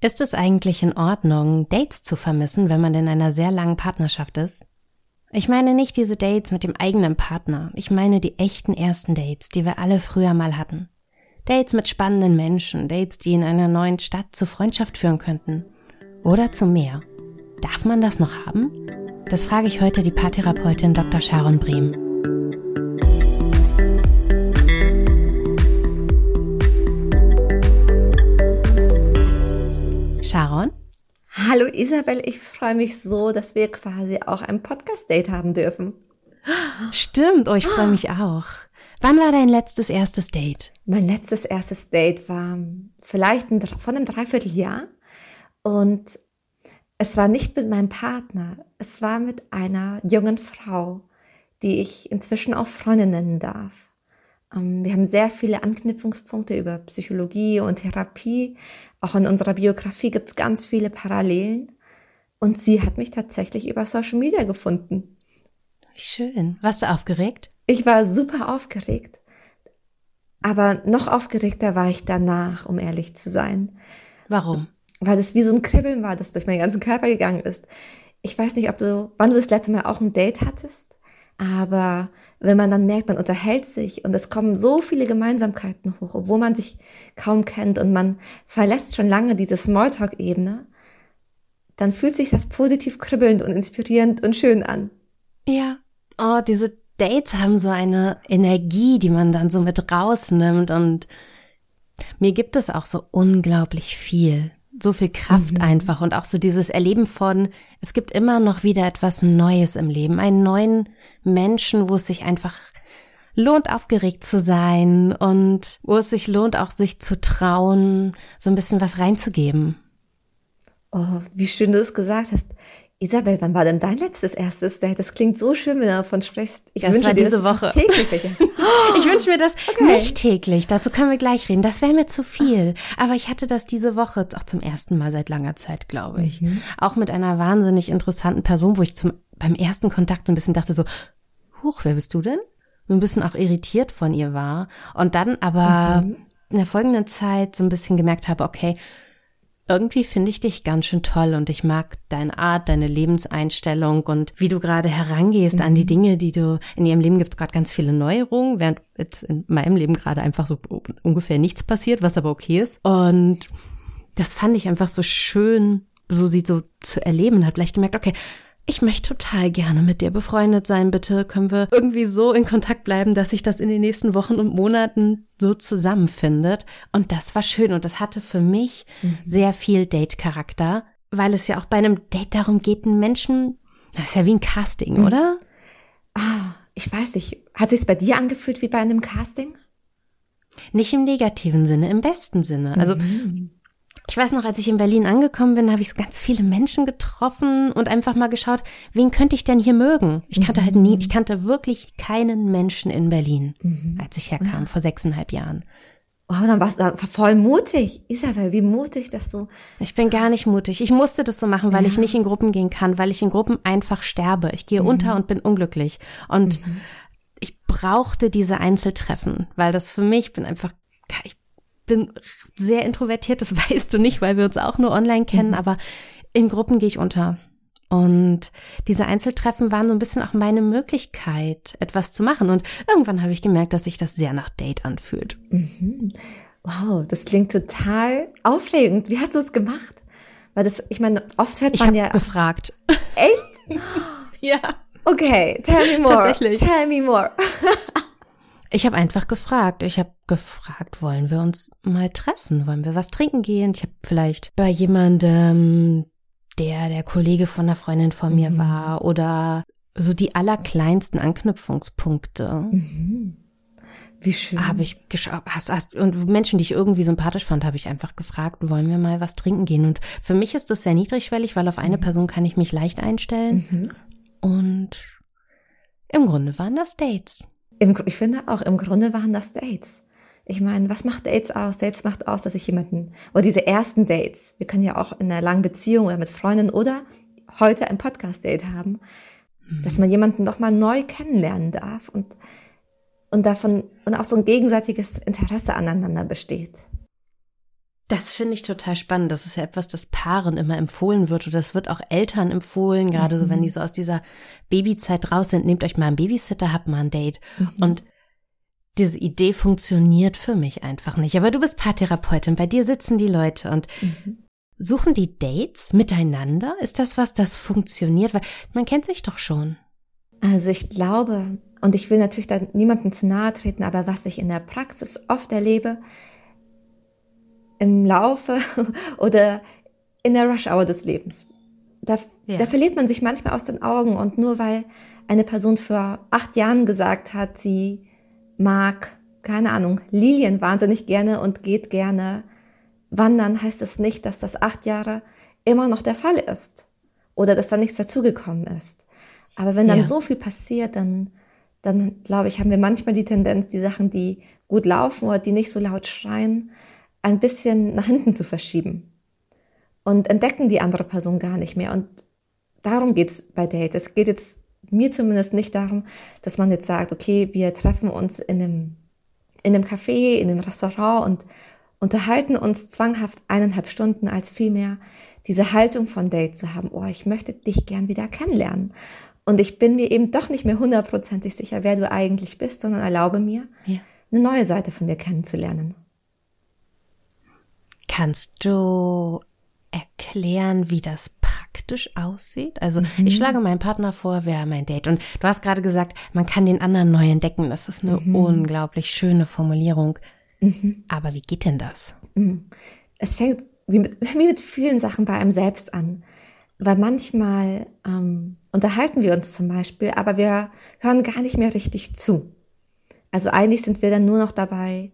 Ist es eigentlich in Ordnung, Dates zu vermissen, wenn man in einer sehr langen Partnerschaft ist? Ich meine nicht diese Dates mit dem eigenen Partner, ich meine die echten ersten Dates, die wir alle früher mal hatten. Dates mit spannenden Menschen, Dates, die in einer neuen Stadt zu Freundschaft führen könnten. Oder zu mehr. Darf man das noch haben? Das frage ich heute die Paartherapeutin Dr. Sharon Brehm. Sharon? Hallo Isabel, ich freue mich so, dass wir quasi auch ein Podcast-Date haben dürfen. Stimmt, oh, ich freue mich auch. Wann war dein letztes erstes Date? Mein letztes erstes Date war vielleicht ein, von einem Dreivierteljahr und es war nicht mit meinem Partner, es war mit einer jungen Frau, die ich inzwischen auch Freundin nennen darf. Ähm, wir haben sehr viele Anknüpfungspunkte über Psychologie und Therapie. Auch in unserer Biografie gibt es ganz viele Parallelen. Und sie hat mich tatsächlich über Social Media gefunden. Schön. Warst du aufgeregt? Ich war super aufgeregt. Aber noch aufgeregter war ich danach, um ehrlich zu sein. Warum? Weil das wie so ein Kribbeln war, das durch meinen ganzen Körper gegangen ist. Ich weiß nicht, ob du, wann du das letzte Mal auch ein Date hattest, aber wenn man dann merkt, man unterhält sich und es kommen so viele Gemeinsamkeiten hoch, obwohl man sich kaum kennt und man verlässt schon lange diese Smalltalk-Ebene, dann fühlt sich das positiv kribbelnd und inspirierend und schön an. Ja. Oh, diese Dates haben so eine Energie, die man dann so mit rausnimmt und mir gibt es auch so unglaublich viel so viel Kraft mhm. einfach und auch so dieses Erleben von, es gibt immer noch wieder etwas Neues im Leben, einen neuen Menschen, wo es sich einfach lohnt, aufgeregt zu sein und wo es sich lohnt, auch sich zu trauen, so ein bisschen was reinzugeben. Oh, wie schön du es gesagt hast. Isabel, wann war denn dein letztes erstes Date? Das klingt so schön, wenn du davon sprichst. Ich das wünsche war diese das Woche. täglich. ich wünsche mir das okay. nicht täglich. Dazu können wir gleich reden. Das wäre mir zu viel. Aber ich hatte das diese Woche auch zum ersten Mal seit langer Zeit, glaube ich. Mhm. Auch mit einer wahnsinnig interessanten Person, wo ich zum, beim ersten Kontakt so ein bisschen dachte so, huch, wer bist du denn? So ein bisschen auch irritiert von ihr war. Und dann aber mhm. in der folgenden Zeit so ein bisschen gemerkt habe, okay, irgendwie finde ich dich ganz schön toll und ich mag deine Art, deine Lebenseinstellung und wie du gerade herangehst mhm. an die mhm. Dinge, die du in ihrem Leben gibt es gerade ganz viele Neuerungen, während jetzt in meinem Leben gerade einfach so ungefähr nichts passiert, was aber okay ist. Und das fand ich einfach so schön, so sie so zu erleben. Hat gleich gemerkt, okay, ich möchte total gerne mit dir befreundet sein. Bitte können wir irgendwie so in Kontakt bleiben, dass sich das in den nächsten Wochen und Monaten so zusammenfindet. Und das war schön und das hatte für mich mhm. sehr viel Date-Charakter, weil es ja auch bei einem Date darum geht, einen Menschen, das ist ja wie ein Casting, mhm. oder? Ah, ich weiß nicht. Hat sich bei dir angefühlt wie bei einem Casting? Nicht im negativen Sinne, im besten Sinne. Also mhm. Ich weiß noch, als ich in Berlin angekommen bin, habe ich so ganz viele Menschen getroffen und einfach mal geschaut, wen könnte ich denn hier mögen? Ich kannte mhm. halt nie, ich kannte wirklich keinen Menschen in Berlin, mhm. als ich herkam, ja. vor sechseinhalb Jahren. Oh, dann warst du voll mutig. Isabel, wie mutig, dass du. Ich bin gar nicht mutig. Ich musste das so machen, weil ja. ich nicht in Gruppen gehen kann, weil ich in Gruppen einfach sterbe. Ich gehe mhm. unter und bin unglücklich. Und mhm. ich brauchte diese Einzeltreffen, weil das für mich bin einfach, ich bin sehr introvertiert, das weißt du nicht, weil wir uns auch nur online kennen, mhm. aber in Gruppen gehe ich unter. Und diese Einzeltreffen waren so ein bisschen auch meine Möglichkeit, etwas zu machen. Und irgendwann habe ich gemerkt, dass sich das sehr nach Date anfühlt. Mhm. Wow, das klingt total aufregend. Wie hast du es gemacht? Weil das, ich meine, oft hört man ich ja. gefragt. Echt? ja. Okay, tell me more. Tatsächlich. Tell me more. Ich habe einfach gefragt. Ich habe gefragt, wollen wir uns mal treffen? Wollen wir was trinken gehen? Ich habe vielleicht bei jemandem, der der Kollege von einer Freundin von mir mhm. war oder so die allerkleinsten Anknüpfungspunkte. Mhm. Wie schön. Habe ich geschaut, hast, hast, und Menschen, die ich irgendwie sympathisch fand, habe ich einfach gefragt, wollen wir mal was trinken gehen? Und für mich ist das sehr niedrigschwellig, weil auf eine mhm. Person kann ich mich leicht einstellen. Mhm. Und im Grunde waren das Dates. Im, ich finde auch, im Grunde waren das Dates. Ich meine, was macht Dates aus? Dates macht aus, dass ich jemanden, oder diese ersten Dates, wir können ja auch in einer langen Beziehung oder mit Freunden oder heute ein Podcast-Date haben, mhm. dass man jemanden nochmal neu kennenlernen darf und, und davon, und auch so ein gegenseitiges Interesse aneinander besteht. Das finde ich total spannend. Das ist ja etwas, das Paaren immer empfohlen wird oder das wird auch Eltern empfohlen, gerade mhm. so, wenn die so aus dieser Babyzeit raus sind. Nehmt euch mal einen Babysitter, habt mal ein Date. Mhm. Und diese Idee funktioniert für mich einfach nicht. Aber du bist Paartherapeutin, bei dir sitzen die Leute und mhm. suchen die Dates miteinander? Ist das was, das funktioniert? Weil man kennt sich doch schon. Also ich glaube, und ich will natürlich da niemandem zu nahe treten, aber was ich in der Praxis oft erlebe, im Laufe oder in der Rush-Hour des Lebens. Da, ja. da verliert man sich manchmal aus den Augen und nur weil eine Person vor acht Jahren gesagt hat, sie mag, keine Ahnung, Lilien wahnsinnig gerne und geht gerne wandern, heißt es nicht, dass das acht Jahre immer noch der Fall ist oder dass da nichts dazugekommen ist. Aber wenn dann ja. so viel passiert, dann, dann glaube ich, haben wir manchmal die Tendenz, die Sachen, die gut laufen oder die nicht so laut schreien, ein bisschen nach hinten zu verschieben und entdecken die andere Person gar nicht mehr. Und darum geht's bei Dates. Es geht jetzt mir zumindest nicht darum, dass man jetzt sagt, okay, wir treffen uns in einem, in einem Café, in einem Restaurant und unterhalten uns zwanghaft eineinhalb Stunden, als vielmehr diese Haltung von Date zu haben, oh, ich möchte dich gern wieder kennenlernen. Und ich bin mir eben doch nicht mehr hundertprozentig sicher, wer du eigentlich bist, sondern erlaube mir, ja. eine neue Seite von dir kennenzulernen. Kannst du erklären, wie das praktisch aussieht? Also mhm. ich schlage meinem Partner vor, wer mein Date. Und du hast gerade gesagt, man kann den anderen neu entdecken. Das ist eine mhm. unglaublich schöne Formulierung. Mhm. Aber wie geht denn das? Mhm. Es fängt wie mit, wie mit vielen Sachen bei einem selbst an. Weil manchmal ähm, unterhalten wir uns zum Beispiel, aber wir hören gar nicht mehr richtig zu. Also eigentlich sind wir dann nur noch dabei,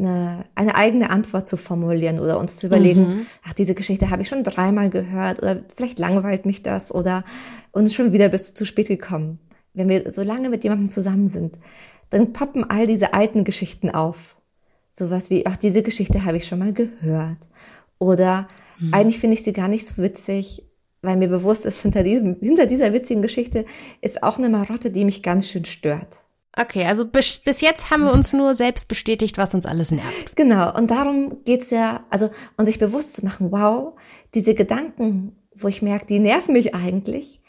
eine, eine eigene Antwort zu formulieren oder uns zu überlegen, mhm. ach, diese Geschichte habe ich schon dreimal gehört oder vielleicht langweilt mich das oder uns schon wieder bis zu spät gekommen. Wenn wir so lange mit jemandem zusammen sind, dann poppen all diese alten Geschichten auf. Sowas wie, ach, diese Geschichte habe ich schon mal gehört. Oder mhm. eigentlich finde ich sie gar nicht so witzig, weil mir bewusst ist, hinter, diesem, hinter dieser witzigen Geschichte ist auch eine Marotte, die mich ganz schön stört. Okay, also bis, bis jetzt haben wir uns nur selbst bestätigt, was uns alles nervt. Genau, und darum geht's ja, also und sich bewusst zu machen, wow, diese Gedanken, wo ich merke, die nerven mich eigentlich,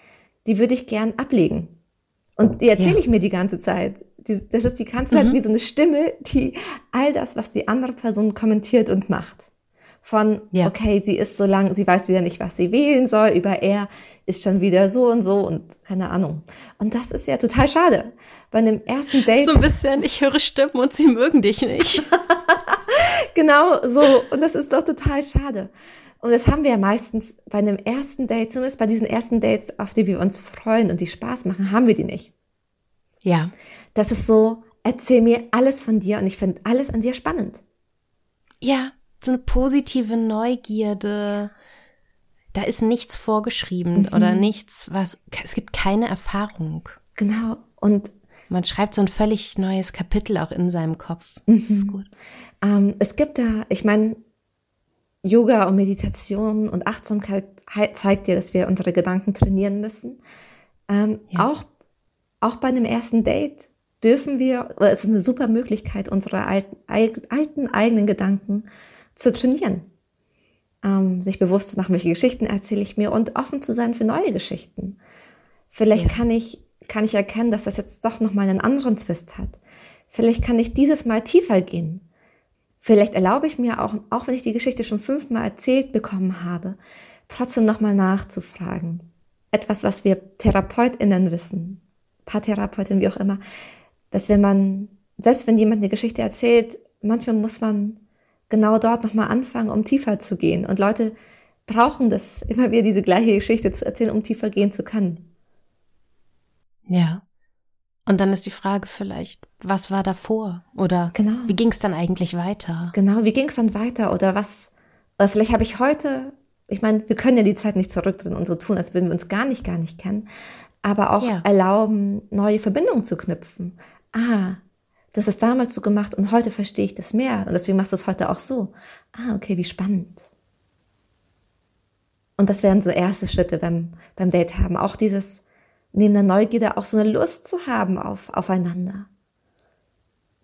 die würde ich gern ablegen. Und die erzähle ja. ich mir die ganze Zeit. Die, das ist die ganze Zeit mhm. wie so eine Stimme, die all das, was die andere Person kommentiert und macht von, ja. okay, sie ist so lang, sie weiß wieder nicht, was sie wählen soll, über er ist schon wieder so und so und keine Ahnung. Und das ist ja total schade. Bei einem ersten Date. So ein bisschen, ich höre Stimmen und sie mögen dich nicht. genau so. Und das ist doch total schade. Und das haben wir ja meistens bei einem ersten Date, zumindest bei diesen ersten Dates, auf die wir uns freuen und die Spaß machen, haben wir die nicht. Ja. Das ist so, erzähl mir alles von dir und ich finde alles an dir spannend. Ja, so eine positive Neugierde. Da ist nichts vorgeschrieben mhm. oder nichts, was, es gibt keine Erfahrung. Genau. Und man schreibt so ein völlig neues Kapitel auch in seinem Kopf. Das mhm. ist gut. Ähm, es gibt da, ich meine, Yoga und Meditation und Achtsamkeit zeigt dir, dass wir unsere Gedanken trainieren müssen. Ähm, ja. Auch, auch bei einem ersten Date dürfen wir, oder es ist eine super Möglichkeit, unsere alten, alten eigenen Gedanken zu trainieren. Ähm, sich bewusst zu machen, welche Geschichten erzähle ich mir und offen zu sein für neue Geschichten. Vielleicht ja. kann ich, kann ich erkennen, dass das jetzt doch nochmal einen anderen Twist hat. Vielleicht kann ich dieses Mal tiefer gehen. Vielleicht erlaube ich mir auch, auch wenn ich die Geschichte schon fünfmal erzählt bekommen habe, trotzdem nochmal nachzufragen. Etwas, was wir TherapeutInnen wissen, Paartherapeutinnen, wie auch immer, dass wenn man, selbst wenn jemand eine Geschichte erzählt, manchmal muss man genau dort nochmal anfangen, um tiefer zu gehen. Und Leute brauchen das, immer wieder diese gleiche Geschichte zu erzählen, um tiefer gehen zu können. Ja. Und dann ist die Frage vielleicht, was war davor? Oder genau. wie ging es dann eigentlich weiter? Genau, wie ging es dann weiter? Oder was, oder vielleicht habe ich heute, ich meine, wir können ja die Zeit nicht zurückdrehen und so tun, als würden wir uns gar nicht, gar nicht kennen, aber auch ja. erlauben, neue Verbindungen zu knüpfen. Ah, du hast es damals so gemacht und heute verstehe ich das mehr und deswegen machst du es heute auch so. Ah, okay, wie spannend. Und das wären so erste Schritte beim, beim Date haben. Auch dieses, neben der Neugierde auch so eine Lust zu haben auf, aufeinander.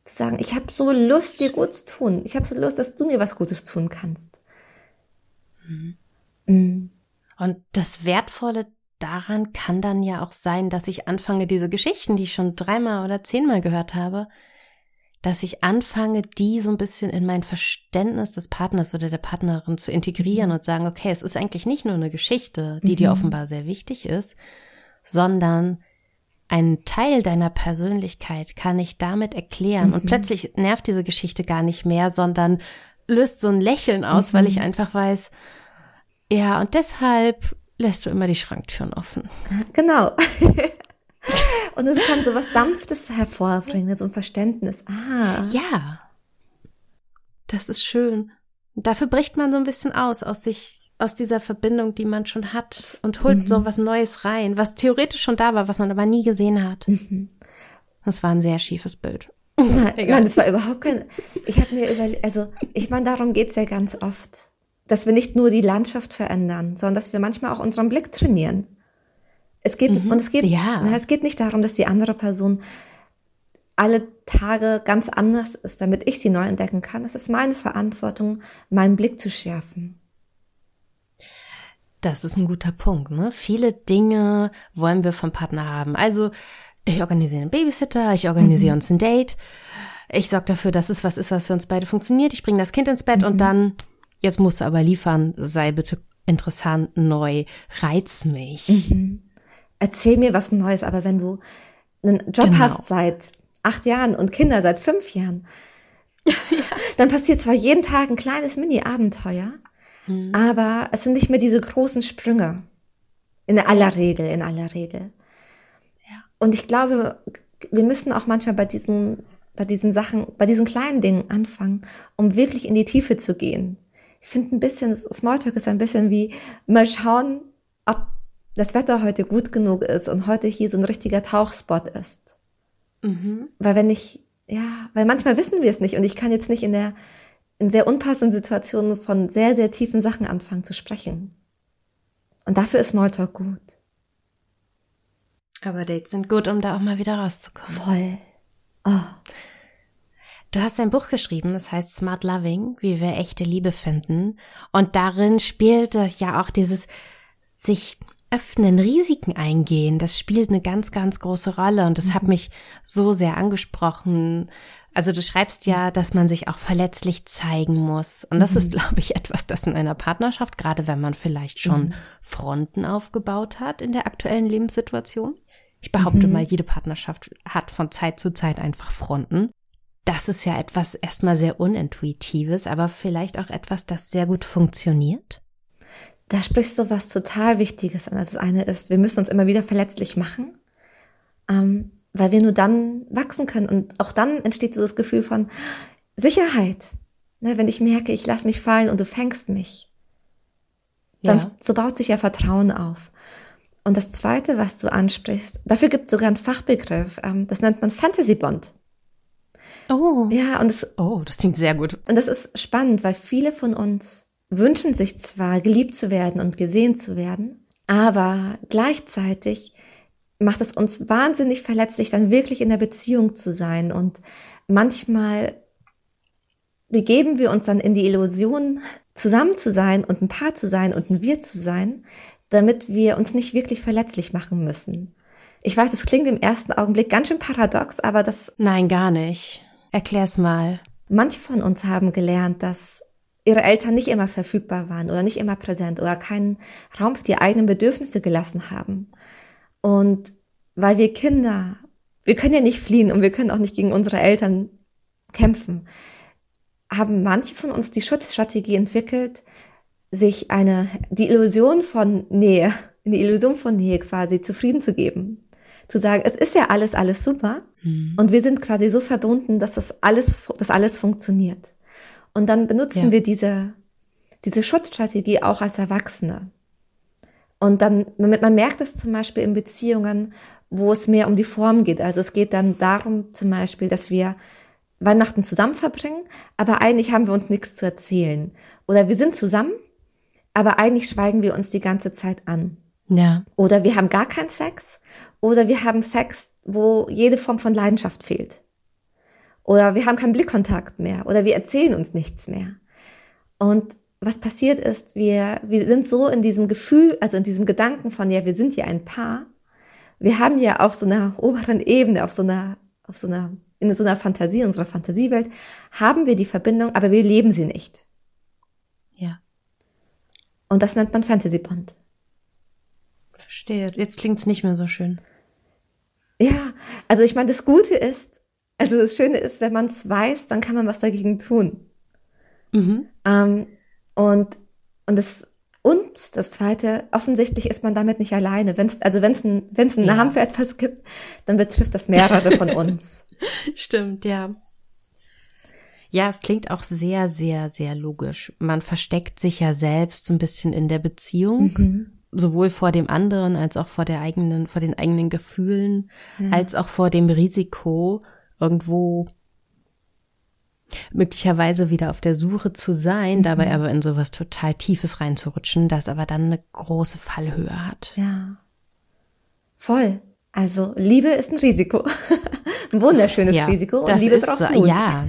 Zu sagen, ich habe so Lust, dir gut zu tun. Ich habe so Lust, dass du mir was Gutes tun kannst. Mhm. Mhm. Und das Wertvolle daran kann dann ja auch sein, dass ich anfange, diese Geschichten, die ich schon dreimal oder zehnmal gehört habe, dass ich anfange, die so ein bisschen in mein Verständnis des Partners oder der Partnerin zu integrieren mhm. und sagen, okay, es ist eigentlich nicht nur eine Geschichte, die mhm. dir offenbar sehr wichtig ist, sondern ein Teil deiner Persönlichkeit kann ich damit erklären. Mhm. Und plötzlich nervt diese Geschichte gar nicht mehr, sondern löst so ein Lächeln aus, mhm. weil ich einfach weiß, ja, und deshalb lässt du immer die Schranktüren offen. Genau. und es kann so was Sanftes hervorbringen, so ein Verständnis. Ah. Ja. Das ist schön. Dafür bricht man so ein bisschen aus, aus sich aus dieser Verbindung, die man schon hat und holt mhm. so was Neues rein, was theoretisch schon da war, was man aber nie gesehen hat. Mhm. Das war ein sehr schiefes Bild. Nein, nein, das war überhaupt kein. Ich habe mir überlegt, also ich meine, darum geht's ja ganz oft, dass wir nicht nur die Landschaft verändern, sondern dass wir manchmal auch unseren Blick trainieren. Es geht mhm. und es geht, ja. na, es geht nicht darum, dass die andere Person alle Tage ganz anders ist, damit ich sie neu entdecken kann. Es ist meine Verantwortung, meinen Blick zu schärfen. Das ist ein guter Punkt. Ne? Viele Dinge wollen wir vom Partner haben. Also ich organisiere einen Babysitter, ich organisiere mhm. uns ein Date, ich sorge dafür, dass es was ist, was für uns beide funktioniert. Ich bringe das Kind ins Bett mhm. und dann, jetzt musst du aber liefern, sei bitte interessant, neu, reiz mich. Mhm. Erzähl mir was Neues, aber wenn du einen Job genau. hast seit acht Jahren und Kinder seit fünf Jahren, ja. dann passiert zwar jeden Tag ein kleines Mini-Abenteuer, Mhm. Aber es sind nicht mehr diese großen Sprünge. In aller Regel, in aller Regel. Ja. Und ich glaube, wir müssen auch manchmal bei diesen, bei diesen Sachen, bei diesen kleinen Dingen anfangen, um wirklich in die Tiefe zu gehen. Ich finde ein bisschen, Smalltalk ist ein bisschen wie mal schauen, ob das Wetter heute gut genug ist und heute hier so ein richtiger Tauchspot ist. Mhm. Weil wenn ich, ja, weil manchmal wissen wir es nicht und ich kann jetzt nicht in der in sehr unpassenden Situationen von sehr, sehr tiefen Sachen anfangen zu sprechen. Und dafür ist Smalltalk gut. Aber Dates sind gut, um da auch mal wieder rauszukommen. Voll. Oh. Du hast ein Buch geschrieben, das heißt Smart Loving, wie wir echte Liebe finden. Und darin spielt ja auch dieses sich öffnen, Risiken eingehen. Das spielt eine ganz, ganz große Rolle. Und das mhm. hat mich so sehr angesprochen, also du schreibst ja, dass man sich auch verletzlich zeigen muss. Und das mhm. ist, glaube ich, etwas, das in einer Partnerschaft, gerade wenn man vielleicht schon mhm. Fronten aufgebaut hat in der aktuellen Lebenssituation. Ich behaupte mhm. mal, jede Partnerschaft hat von Zeit zu Zeit einfach Fronten. Das ist ja etwas erstmal sehr unintuitives, aber vielleicht auch etwas, das sehr gut funktioniert. Da sprichst du was total Wichtiges an. Also das eine ist, wir müssen uns immer wieder verletzlich machen. Ähm, weil wir nur dann wachsen können. Und auch dann entsteht so das Gefühl von Sicherheit. Ne, wenn ich merke, ich lasse mich fallen und du fängst mich, dann ja. so baut sich ja Vertrauen auf. Und das Zweite, was du ansprichst, dafür gibt es sogar einen Fachbegriff, ähm, das nennt man Fantasy Bond. Oh. Ja, und das, oh, das klingt sehr gut. Und das ist spannend, weil viele von uns wünschen sich zwar, geliebt zu werden und gesehen zu werden, aber gleichzeitig macht es uns wahnsinnig verletzlich, dann wirklich in der Beziehung zu sein. Und manchmal begeben wir uns dann in die Illusion, zusammen zu sein und ein Paar zu sein und ein Wir zu sein, damit wir uns nicht wirklich verletzlich machen müssen. Ich weiß, es klingt im ersten Augenblick ganz schön paradox, aber das. Nein, gar nicht. Erklär's mal. Manche von uns haben gelernt, dass ihre Eltern nicht immer verfügbar waren oder nicht immer präsent oder keinen Raum für die eigenen Bedürfnisse gelassen haben. Und weil wir Kinder, wir können ja nicht fliehen und wir können auch nicht gegen unsere Eltern kämpfen, haben manche von uns die Schutzstrategie entwickelt, sich eine, die Illusion von Nähe, die Illusion von Nähe quasi zufrieden zu geben. Zu sagen, es ist ja alles, alles super. Mhm. Und wir sind quasi so verbunden, dass das alles, dass alles funktioniert. Und dann benutzen ja. wir diese, diese Schutzstrategie auch als Erwachsene. Und dann, man merkt es zum Beispiel in Beziehungen, wo es mehr um die Form geht. Also es geht dann darum zum Beispiel, dass wir Weihnachten zusammen verbringen, aber eigentlich haben wir uns nichts zu erzählen. Oder wir sind zusammen, aber eigentlich schweigen wir uns die ganze Zeit an. Ja. Oder wir haben gar keinen Sex. Oder wir haben Sex, wo jede Form von Leidenschaft fehlt. Oder wir haben keinen Blickkontakt mehr. Oder wir erzählen uns nichts mehr. Und was passiert ist, wir, wir sind so in diesem Gefühl, also in diesem Gedanken von, ja, wir sind ja ein Paar. Wir haben ja auf so einer oberen Ebene, auf so einer, auf so einer, in so einer Fantasie, in unserer Fantasiewelt, haben wir die Verbindung, aber wir leben sie nicht. Ja. Und das nennt man Fantasy Bond. Verstehe. Jetzt klingt's nicht mehr so schön. Ja, also ich meine, das Gute ist, also das Schöne ist, wenn man es weiß, dann kann man was dagegen tun. Mhm. Ähm, und, und das, und das zweite, offensichtlich ist man damit nicht alleine. Wenn's, also wenn es ein, wenn's einen ja. Namen für etwas gibt, dann betrifft das mehrere von uns. Stimmt, ja. Ja, es klingt auch sehr, sehr, sehr logisch. Man versteckt sich ja selbst so ein bisschen in der Beziehung, mhm. sowohl vor dem anderen als auch vor der eigenen, vor den eigenen Gefühlen, ja. als auch vor dem Risiko, irgendwo möglicherweise wieder auf der Suche zu sein, mhm. dabei aber in sowas total Tiefes reinzurutschen, das aber dann eine große Fallhöhe hat. Ja. Voll. Also Liebe ist ein Risiko. ein wunderschönes ja, Risiko und Liebe braucht so, Mut. Ja.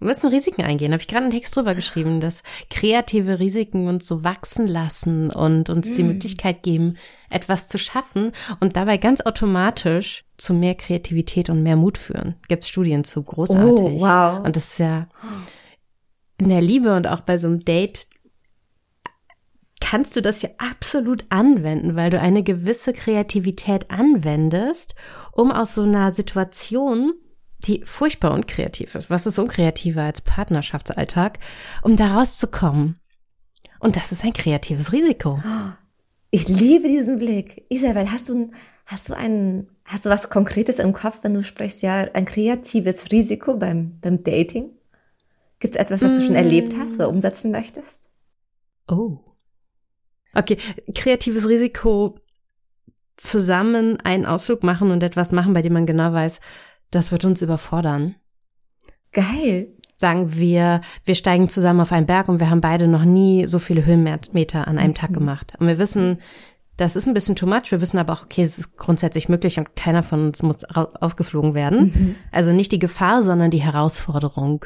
Wir müssen Risiken eingehen. Habe ich gerade einen Text drüber geschrieben, dass kreative Risiken uns so wachsen lassen und uns die mm. Möglichkeit geben, etwas zu schaffen und dabei ganz automatisch zu mehr Kreativität und mehr Mut führen. Gibt es Studien zu, großartig. Oh, wow. Und das ist ja in der Liebe und auch bei so einem Date kannst du das ja absolut anwenden, weil du eine gewisse Kreativität anwendest, um aus so einer Situation die furchtbar unkreativ ist. Was ist unkreativer als Partnerschaftsalltag, um da rauszukommen? Und das ist ein kreatives Risiko. Ich liebe diesen Blick. Isabel, hast du, hast du einen, hast du was Konkretes im Kopf, wenn du sprichst, ja, ein kreatives Risiko beim, beim Dating? Gibt es etwas, was du schon erlebt hast oder umsetzen möchtest? Oh. Okay, kreatives Risiko zusammen einen Ausflug machen und etwas machen, bei dem man genau weiß, das wird uns überfordern. Geil. Sagen wir, wir steigen zusammen auf einen Berg und wir haben beide noch nie so viele Höhenmeter an einem mhm. Tag gemacht. Und wir wissen, das ist ein bisschen too much. Wir wissen aber auch, okay, es ist grundsätzlich möglich und keiner von uns muss ausgeflogen werden. Mhm. Also nicht die Gefahr, sondern die Herausforderung.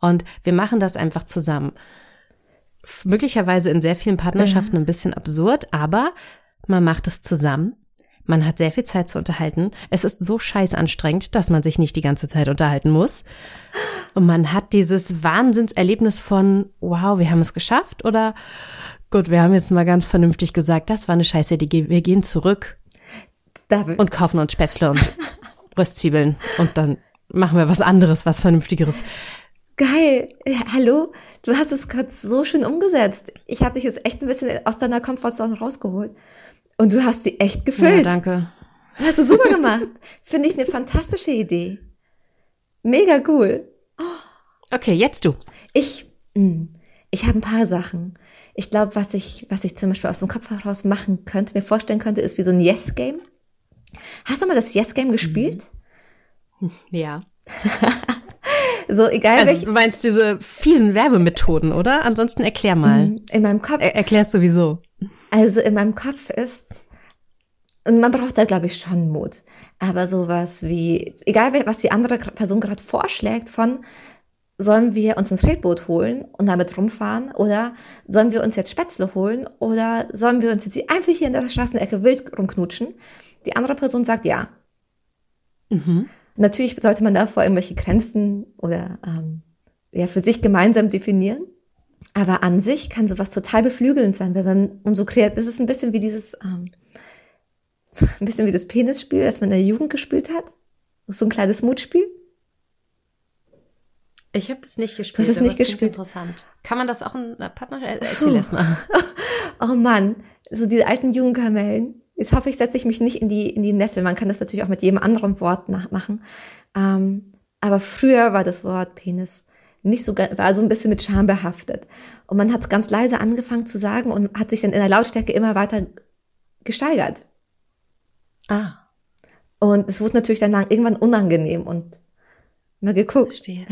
Und wir machen das einfach zusammen. Möglicherweise in sehr vielen Partnerschaften ein bisschen absurd, aber man macht es zusammen man hat sehr viel Zeit zu unterhalten. Es ist so scheiß anstrengend, dass man sich nicht die ganze Zeit unterhalten muss. Und man hat dieses Wahnsinnserlebnis von, wow, wir haben es geschafft oder gut, wir haben jetzt mal ganz vernünftig gesagt, das war eine scheiße Idee, wir gehen zurück David. und kaufen uns Spätzle und Röstzwiebeln und dann machen wir was anderes, was Vernünftigeres. Geil. Hallo, du hast es gerade so schön umgesetzt. Ich habe dich jetzt echt ein bisschen aus deiner Komfortzone rausgeholt. Und du hast sie echt gefüllt. Ja, danke. Hast du super gemacht. Finde ich eine fantastische Idee. Mega cool. Okay, jetzt du. Ich, hm, ich habe ein paar Sachen. Ich glaube, was ich, was ich zum Beispiel aus dem Kopf heraus machen könnte, mir vorstellen könnte, ist wie so ein Yes-Game. Hast du mal das Yes-Game gespielt? Mhm. Ja. so, egal also, welch. Du meinst diese fiesen Werbemethoden, oder? Ansonsten erklär mal. Hm, in meinem Kopf. Er erklärst sowieso. Also in meinem Kopf ist, und man braucht da, glaube ich, schon Mut. Aber sowas wie, egal was die andere Person gerade vorschlägt, von sollen wir uns ein Tretboot holen und damit rumfahren oder sollen wir uns jetzt Spätzle holen oder sollen wir uns jetzt einfach hier in der Straßenecke wild rumknutschen? Die andere Person sagt ja. Mhm. Natürlich sollte man davor irgendwelche Grenzen oder ähm, ja für sich gemeinsam definieren. Aber an sich kann sowas total beflügelnd sein, weil man umso kreativ, das ist ein bisschen wie dieses, ähm, ein bisschen wie das Penisspiel, das man in der Jugend gespielt hat. So ein kleines Mutspiel. Ich habe das nicht gespielt. Du hast es nicht gespielt. Interessant. Kann man das auch in einer Partnerschaft? Erzähl erst mal. oh Mann, so diese alten Jugendkamellen. Jetzt hoffe ich, setze ich mich nicht in die, in die Nessel. Man kann das natürlich auch mit jedem anderen Wort nachmachen. Ähm, aber früher war das Wort Penis nicht so, war so ein bisschen mit Scham behaftet. Und man hat ganz leise angefangen zu sagen und hat sich dann in der Lautstärke immer weiter gesteigert. Ah. Und es wurde natürlich dann irgendwann unangenehm und mal geguckt. Verstehe.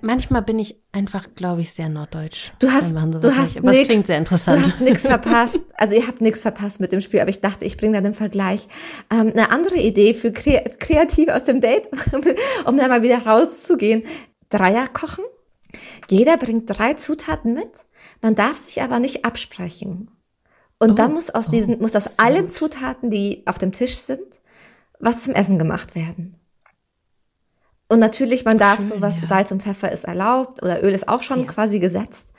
Manchmal bin ich einfach, glaube ich, sehr norddeutsch. Du hast, du hast nicht, nix, klingt sehr interessant. Du hast nichts verpasst. Also ihr habt nichts verpasst mit dem Spiel, aber ich dachte, ich bringe da den Vergleich. Ähm, eine andere Idee für Kre Kreative aus dem Date, um dann mal wieder rauszugehen. Dreier kochen. Jeder bringt drei Zutaten mit. Man darf sich aber nicht absprechen. Und oh, dann muss aus diesen, oh, muss aus allen Zutaten, die auf dem Tisch sind, was zum Essen gemacht werden. Und natürlich, man darf Schön, sowas, ja. Salz und Pfeffer ist erlaubt oder Öl ist auch schon ja. quasi gesetzt.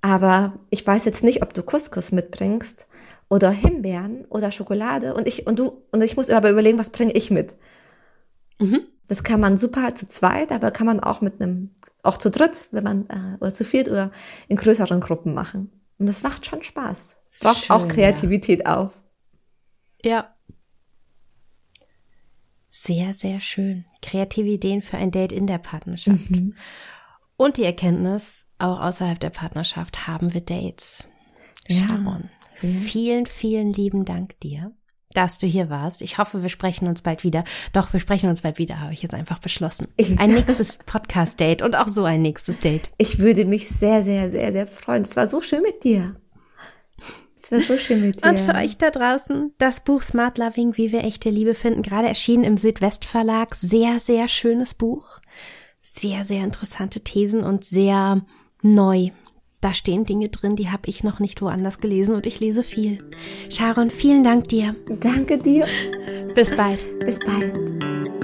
Aber ich weiß jetzt nicht, ob du Couscous mitbringst oder Himbeeren oder Schokolade und ich und du und ich muss aber überlegen, was bringe ich mit. Mhm. Das kann man super zu zweit, aber kann man auch mit einem, auch zu dritt, wenn man äh, oder zu viert oder in größeren Gruppen machen. Und das macht schon Spaß. Braucht Schön, auch Kreativität ja. auf. Ja, sehr, sehr schön. Kreative Ideen für ein Date in der Partnerschaft. Mhm. Und die Erkenntnis, auch außerhalb der Partnerschaft haben wir Dates. Sharon, ja. vielen, vielen lieben Dank dir, dass du hier warst. Ich hoffe, wir sprechen uns bald wieder. Doch, wir sprechen uns bald wieder, habe ich jetzt einfach beschlossen. Ein nächstes Podcast-Date und auch so ein nächstes Date. Ich würde mich sehr, sehr, sehr, sehr freuen. Es war so schön mit dir. Es wäre so schön mit dir. Und für euch da draußen, das Buch Smart Loving, wie wir echte Liebe finden, gerade erschienen im Südwestverlag. Sehr, sehr schönes Buch. Sehr, sehr interessante Thesen und sehr neu. Da stehen Dinge drin, die habe ich noch nicht woanders gelesen und ich lese viel. Sharon, vielen Dank dir. Danke dir. Bis bald. Bis bald.